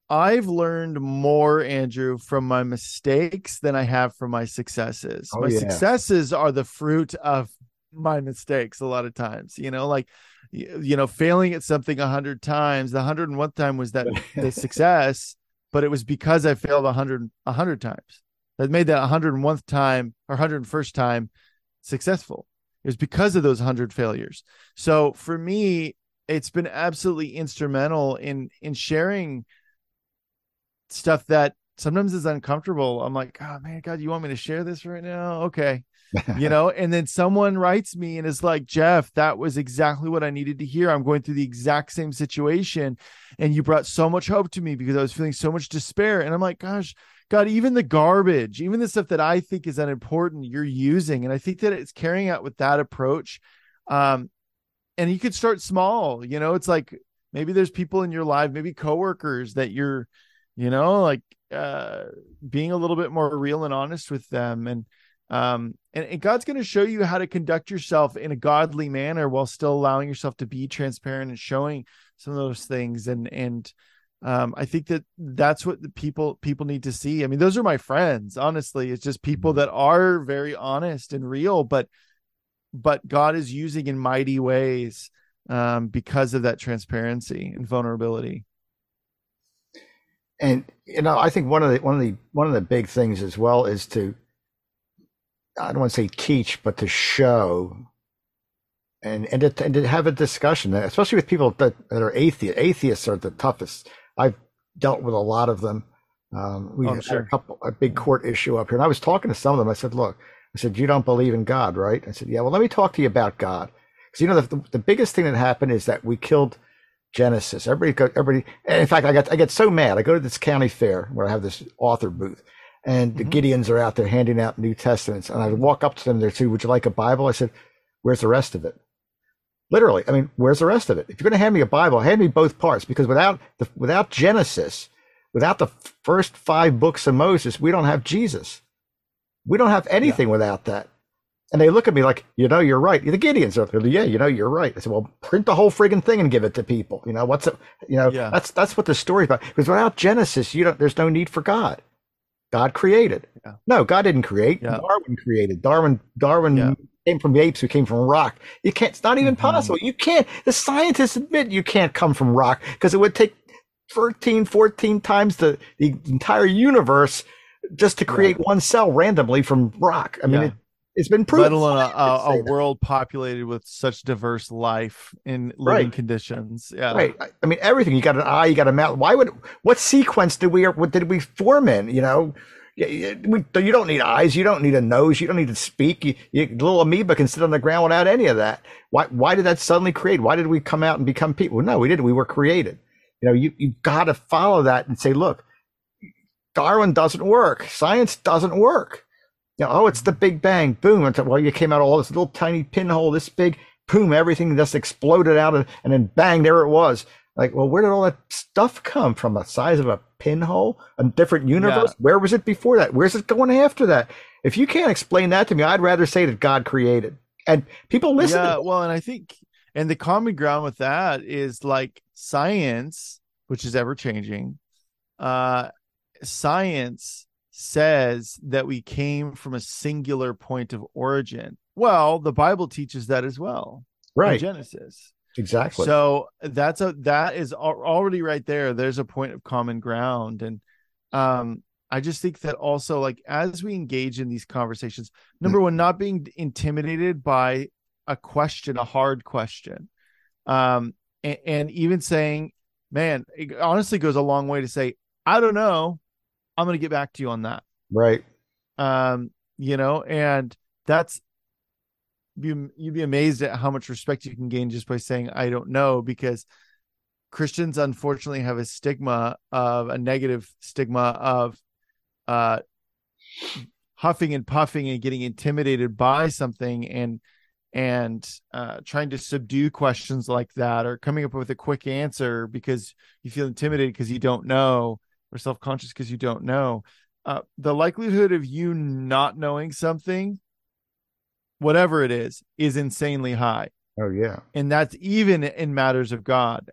I've learned more, Andrew, from my mistakes than I have from my successes. Oh, my yeah. successes are the fruit of my mistakes a lot of times, you know, like, you know, failing at something a hundred times. The hundred and one time was that the success, but it was because I failed a hundred, a hundred times that made that 101th time or 101st time successful. It was because of those 100 failures. So for me, it's been absolutely instrumental in in sharing stuff that sometimes is uncomfortable. I'm like, oh man, God, you want me to share this right now? Okay. you know, and then someone writes me and is like, Jeff, that was exactly what I needed to hear. I'm going through the exact same situation. And you brought so much hope to me because I was feeling so much despair. And I'm like, gosh, God, even the garbage, even the stuff that I think is unimportant, you're using. And I think that it's carrying out with that approach. Um, and you could start small, you know, it's like maybe there's people in your life, maybe coworkers that you're you know like uh being a little bit more real and honest with them and um and, and god's going to show you how to conduct yourself in a godly manner while still allowing yourself to be transparent and showing some of those things and and um i think that that's what the people people need to see i mean those are my friends honestly it's just people mm-hmm. that are very honest and real but but god is using in mighty ways um because of that transparency and vulnerability and you know, I think one of the one of the one of the big things as well is to I don't want to say teach, but to show and and to, and to have a discussion, especially with people that, that are atheists. Atheists are the toughest. I've dealt with a lot of them. Um, we Oh, had sure. a couple a big court issue up here, and I was talking to some of them. I said, "Look, I said you don't believe in God, right?" I said, "Yeah." Well, let me talk to you about God, because you know the, the the biggest thing that happened is that we killed Genesis. Everybody, everybody. In fact, I got I get so mad. I go to this county fair where I have this author booth, and the Mhm. Gideons are out there handing out New Testaments, and I walk up to them. They're saying, "Would you like a Bible?" I said, "Where's the rest of it?" Literally, I mean, where's the rest of it? If you're going to hand me a Bible, hand me both parts, because without the without Genesis, without the first five books of Moses, we don't have Jesus. We don't have anything without that. And they look at me like, you know, you're right. The Gideons are. Yeah, you know, you're right. I said, well, print the whole friggin' thing and give it to people. You know, what's it? You know, Yeah. that's that's what the story's about. Because without Genesis, you don't. There's no need for God. God created. Yeah. No, God didn't create. Yeah. Darwin created. Darwin. Darwin Yeah. Came from apes who came from rock. You can't. It's not even Mhm. possible. You can't. The scientists admit you can't come from rock because it would take 13, 14 times the the entire universe just to create one cell randomly from rock. I mean, Yeah. it, it's been proven. let alone a, a, a world populated with such diverse life in living Right. conditions. Yeah. Right. I- I mean, everything. You got an eye, you got a mouth. Why would, what sequence did we, what did we form in? You know, you, you- don't need eyes. You don't need a nose. You don't need to speak. You, you, little amoeba can sit on the ground without any of that. Why, why did that suddenly create? Why did we come out and become people? No, we didn't. We were created. You know, you, you got to follow that and say, look, Darwin doesn't work. Science doesn't work. You know, oh, it's the Big Bang. Boom. Well, you came out of all this little tiny pinhole, this big, boom, everything just exploded out, of, and then bang, there it was. Like, well, where did all that stuff come from? The size of a pinhole, a different universe. Where was it before that? Where's it going after that? If you can't explain that to me, I'd rather say that God created. And people listen. yeah. Well, and I think, and the common ground with that is like science, which is ever changing. Uh, science says that we came from a singular point of origin. Well, the Bible teaches that as well. in right. Genesis. Exactly. So that's a that is already right there. There's a point of common ground, and um, I just think that also like as we engage in these conversations, number one, not being intimidated by a question, a hard question, um, and, and even saying, "Man," it honestly goes a long way to say, "I don't know." I'm going to get back to you on that right. um you know and that's you you'd be amazed at how much respect you can gain just by saying i don't know because christians unfortunately have a stigma of a negative stigma of uh huffing and puffing and getting intimidated by something and and uh trying to subdue questions like that or coming up with a quick answer because you feel intimidated because you don't know or self-conscious because you don't know. Uh, the likelihood of you not knowing something, whatever it is, is insanely high. Oh, yeah. And that's even in matters of God.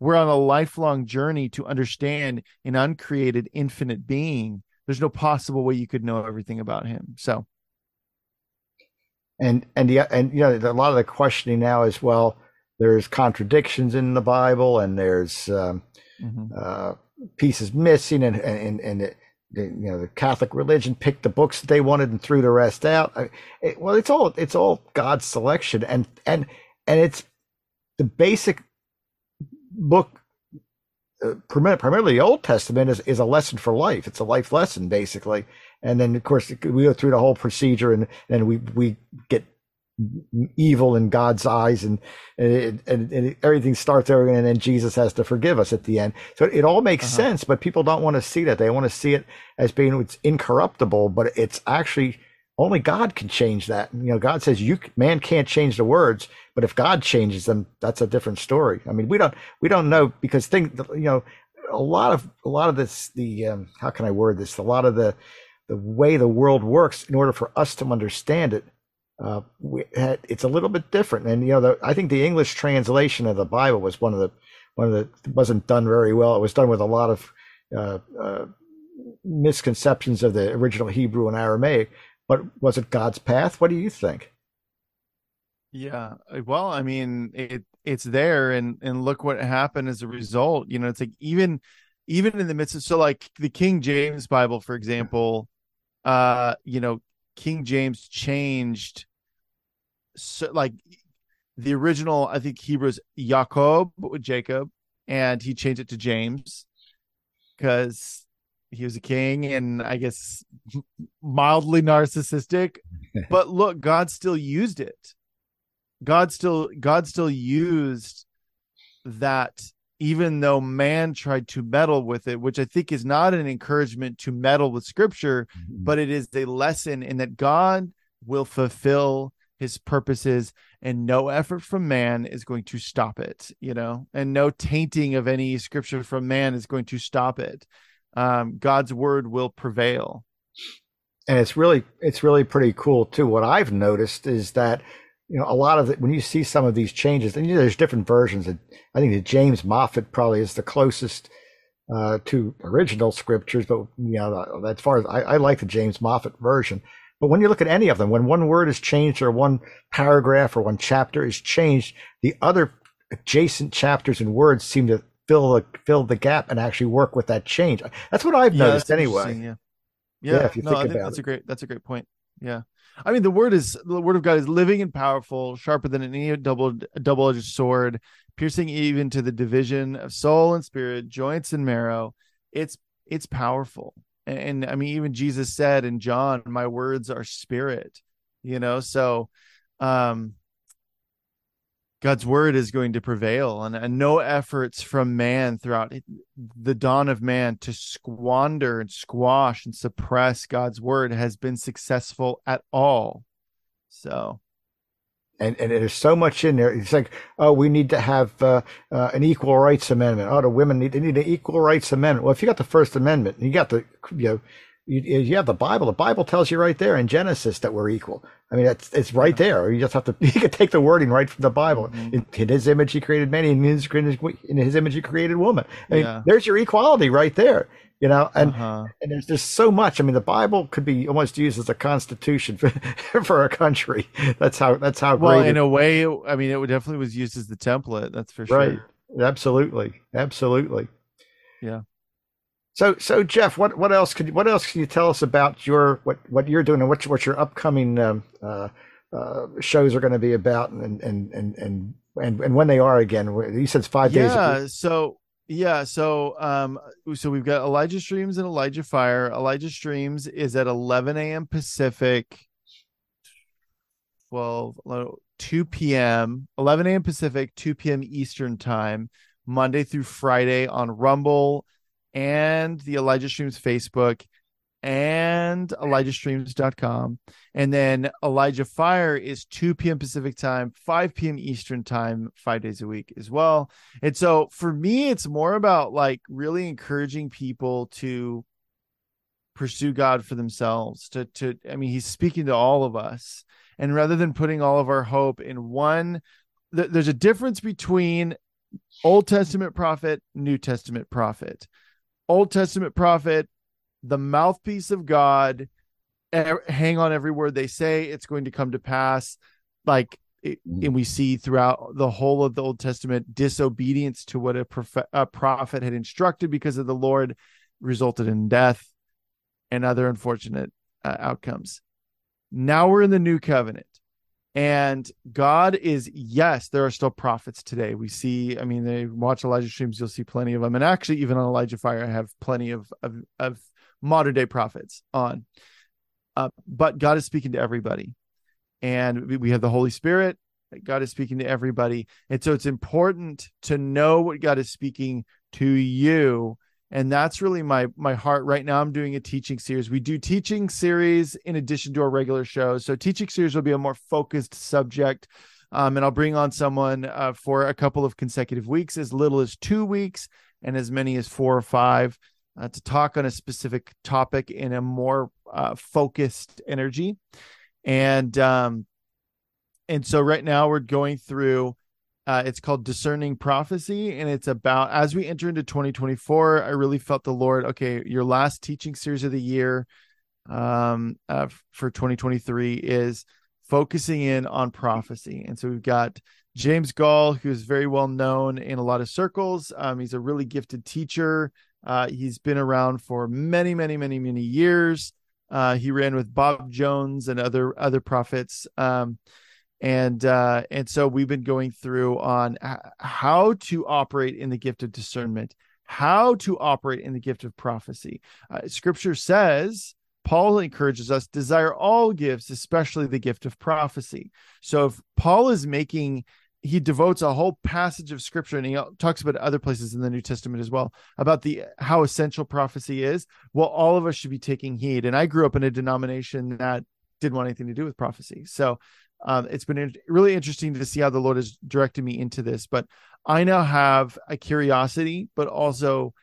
We're on a lifelong journey to understand an uncreated, infinite being. There's no possible way you could know everything about him. So, and and yeah, and you know a lot of the questioning now is well there's contradictions in the bible and there's um, mhm. uh, pieces missing and and and it, the, you know the catholic religion picked the books that they wanted and threw the rest out. I, it, well it's all it's all god's selection. And and and it's the basic book uh, primarily the old testament is, is a lesson for life. It's a life lesson basically. And then of course we go through the whole procedure and and we we get evil in God's eyes and and, and, and everything starts over and then Jesus has to forgive us at the end. So it all makes Uh-huh. sense, but people don't want to see that. They want to see it as being it's incorruptible, but it's actually only God can change that. You know, God says you man can't change the words, but if God changes them, that's a different story. I mean, we don't we don't know because think you know a lot of a lot of this the um, how can I word this? A lot of the the way the world works in order for us to understand it uh, had, it's a little bit different. And you know, the, I think the English translation of the Bible was one of the one of the wasn't done very well. It was done with a lot of uh, uh, misconceptions of the original Hebrew and Aramaic. But was it God's path? What do you think? yeah. Well, I mean, it it's there, and and look what happened as a result. You know, it's like even even in the midst of so like the King James Bible, for example, uh, you know, King James changed so like the original, I think Hebrews Jacob with Jacob, and he changed it to James because he was a king and I guess mildly narcissistic. but look, God still used it. God still God still used that even though man tried to meddle with it, which I think is not an encouragement to meddle with scripture, mm-hmm. but it is a lesson in that God will fulfill his purposes and no effort from man is going to stop it you know and no tainting of any scripture from man is going to stop it. Um, god's word will prevail. And it's really it's really pretty cool too. What i've noticed is that you know a lot of it when you see some of these changes and you know, there's different versions of, i think the james moffatt probably is the closest uh, to original scriptures but you know as far as I, I like the james moffatt version but when you look at any of them, when one word is changed or one paragraph or one chapter is changed, the other adjacent chapters and words seem to fill the fill the gap and actually work with that change. That's what I've yeah, noticed anyway. Yeah. Yeah. yeah no, I think that's it. a great that's a great point. Yeah. I mean the word is the word of God is living and powerful, sharper than any double double edged sword, piercing even to the division of soul and spirit, joints and marrow. It's it's powerful and, and i mean even jesus said in john my words are spirit you know so um God's word is going to prevail, and, and, no efforts from man throughout the dawn of man to squander and squash and suppress God's word has been successful at all. So, and and there's so much in there. It's like, oh, we need to have uh, uh, an equal rights amendment. Oh, the women need they need an equal rights amendment. Well, if you got the First Amendment, you got the you know. You, you have the Bible. The Bible tells you right there in Genesis that we're equal. I mean, it's it's right there. You just have to you can take the wording right from the Bible. Mm-hmm. In, in, His image, He created many. In His, in His image, He created woman. I mean, yeah. there's your equality right there you know and uh-huh. and there's just so much i mean the bible could be almost used as a constitution for, for a country that's how that's how well in it, a way i mean it definitely was used as the template that's for sure right absolutely absolutely yeah so so jeff what what else could what else can you tell us about your what what you're doing and what what your upcoming um, uh, uh, shows are going to be about and and and and and, and when they are again you said it's five yeah, days yeah so yeah, so um so we've got Elijah Streams and Elijah Fire. Elijah Streams is at 11 a.m. Pacific, 12 2 p.m. 11 a.m. Pacific, 2 p.m. Eastern time, Monday through Friday on Rumble and the Elijah Streams Facebook and ElijahStreams.com. And then Elijah Fire is 2 p.m. Pacific time, 5 p.m. Eastern time, five days a week as well. And so for me, it's more about like really encouraging people to pursue God for themselves. To to I mean, he's speaking to all of us. And rather than putting all of our hope in one, th- there's a difference between Old Testament prophet, New Testament prophet. Old Testament prophet the mouthpiece of God, hang on every word they say. It's going to come to pass. Like, it, mm. and we see throughout the whole of the Old Testament disobedience to what a, prof- a prophet had instructed because of the Lord resulted in death and other unfortunate uh, outcomes. Now we're in the new covenant. And God is, yes, there are still prophets today. We see, I mean, they watch Elijah streams, you'll see plenty of them. And actually, even on Elijah Fire, I have plenty of, of, of modern day prophets on. Uh, but God is speaking to everybody. And we have the Holy Spirit. God is speaking to everybody. And so it's important to know what God is speaking to you. And that's really my my heart right now. I'm doing a teaching series. We do teaching series in addition to our regular shows. So teaching series will be a more focused subject. Um, and I'll bring on someone uh, for a couple of consecutive weeks, as little as two weeks, and as many as four or five uh, to talk on a specific topic in a more uh, focused energy. And um, and so right now we're going through uh, it's called discerning prophecy and it's about as we enter into 2024 i really felt the lord okay your last teaching series of the year um, uh, for 2023 is focusing in on prophecy and so we've got james Goll, who's very well known in a lot of circles um, he's a really gifted teacher uh, he's been around for many, many, many, many years. Uh, he ran with Bob Jones and other other prophets. Um, and uh, and so we've been going through on how to operate in the gift of discernment, how to operate in the gift of prophecy. Uh, scripture says Paul encourages us desire all gifts, especially the gift of prophecy. So if Paul is making he devotes a whole passage of scripture and he talks about other places in the New Testament as well about the how essential prophecy is. Well, all of us should be taking heed. And I grew up in a denomination that didn't want anything to do with prophecy. So um, it's been really interesting to see how the Lord has directed me into this. But I now have a curiosity, but also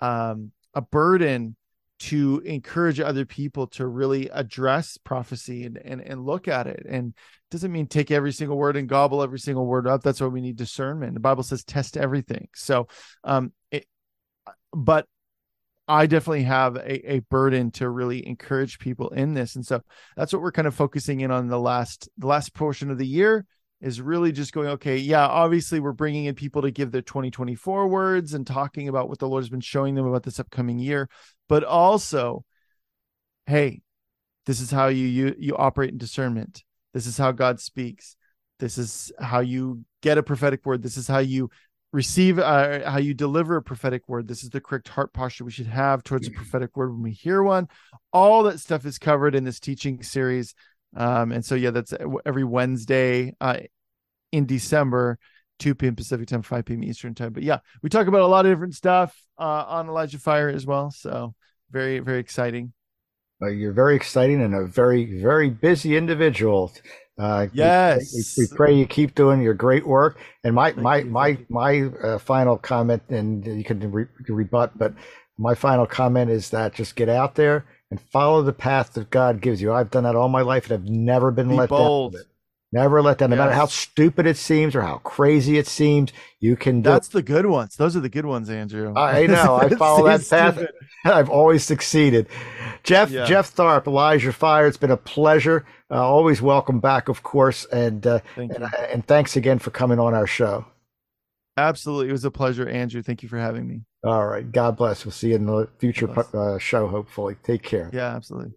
um, a burden to encourage other people to really address prophecy and, and and look at it. And it doesn't mean take every single word and gobble every single word up. That's why we need discernment. The bible says test everything. So um it, but I definitely have a, a burden to really encourage people in this. And so that's what we're kind of focusing in on the last the last portion of the year is really just going okay yeah obviously we're bringing in people to give their 2024 words and talking about what the lord has been showing them about this upcoming year but also hey this is how you you, you operate in discernment this is how god speaks this is how you get a prophetic word this is how you receive uh, how you deliver a prophetic word. This is the correct heart posture we should have towards a prophetic word when we hear one. All that stuff is covered in this teaching series. Um, and so yeah that's every wednesday uh, in december 2 p.m pacific time 5 p.m eastern time. But yeah we talk about a lot of different stuff uh, on elijah fire as well. So very very exciting uh, you're very exciting and a very very busy individual uh, yes, we, we, pray you keep doing your great work. And my Thank my you. my my uh, final comment, and you can, re- you can rebut, but my final comment is that just get out there and follow the path that God gives you. I've done that all my life, and I've never been Be let bold. down. Never let down. No yes. matter how stupid it seems or how crazy it seems, you can do. That's the good ones. Those are the good ones, Andrew. I know. I follow that path. I've always succeeded. Jeff yeah. Jeff Tharp, Elijah Fire. It's been a pleasure. Uh, always welcome back, of course, and uh, Thank and, and thanks again for coming on our show. Absolutely, it was a pleasure, Andrew. Thank you for having me. All right, God bless. We'll see you in the future uh, show. Hopefully, take care. Yeah, absolutely.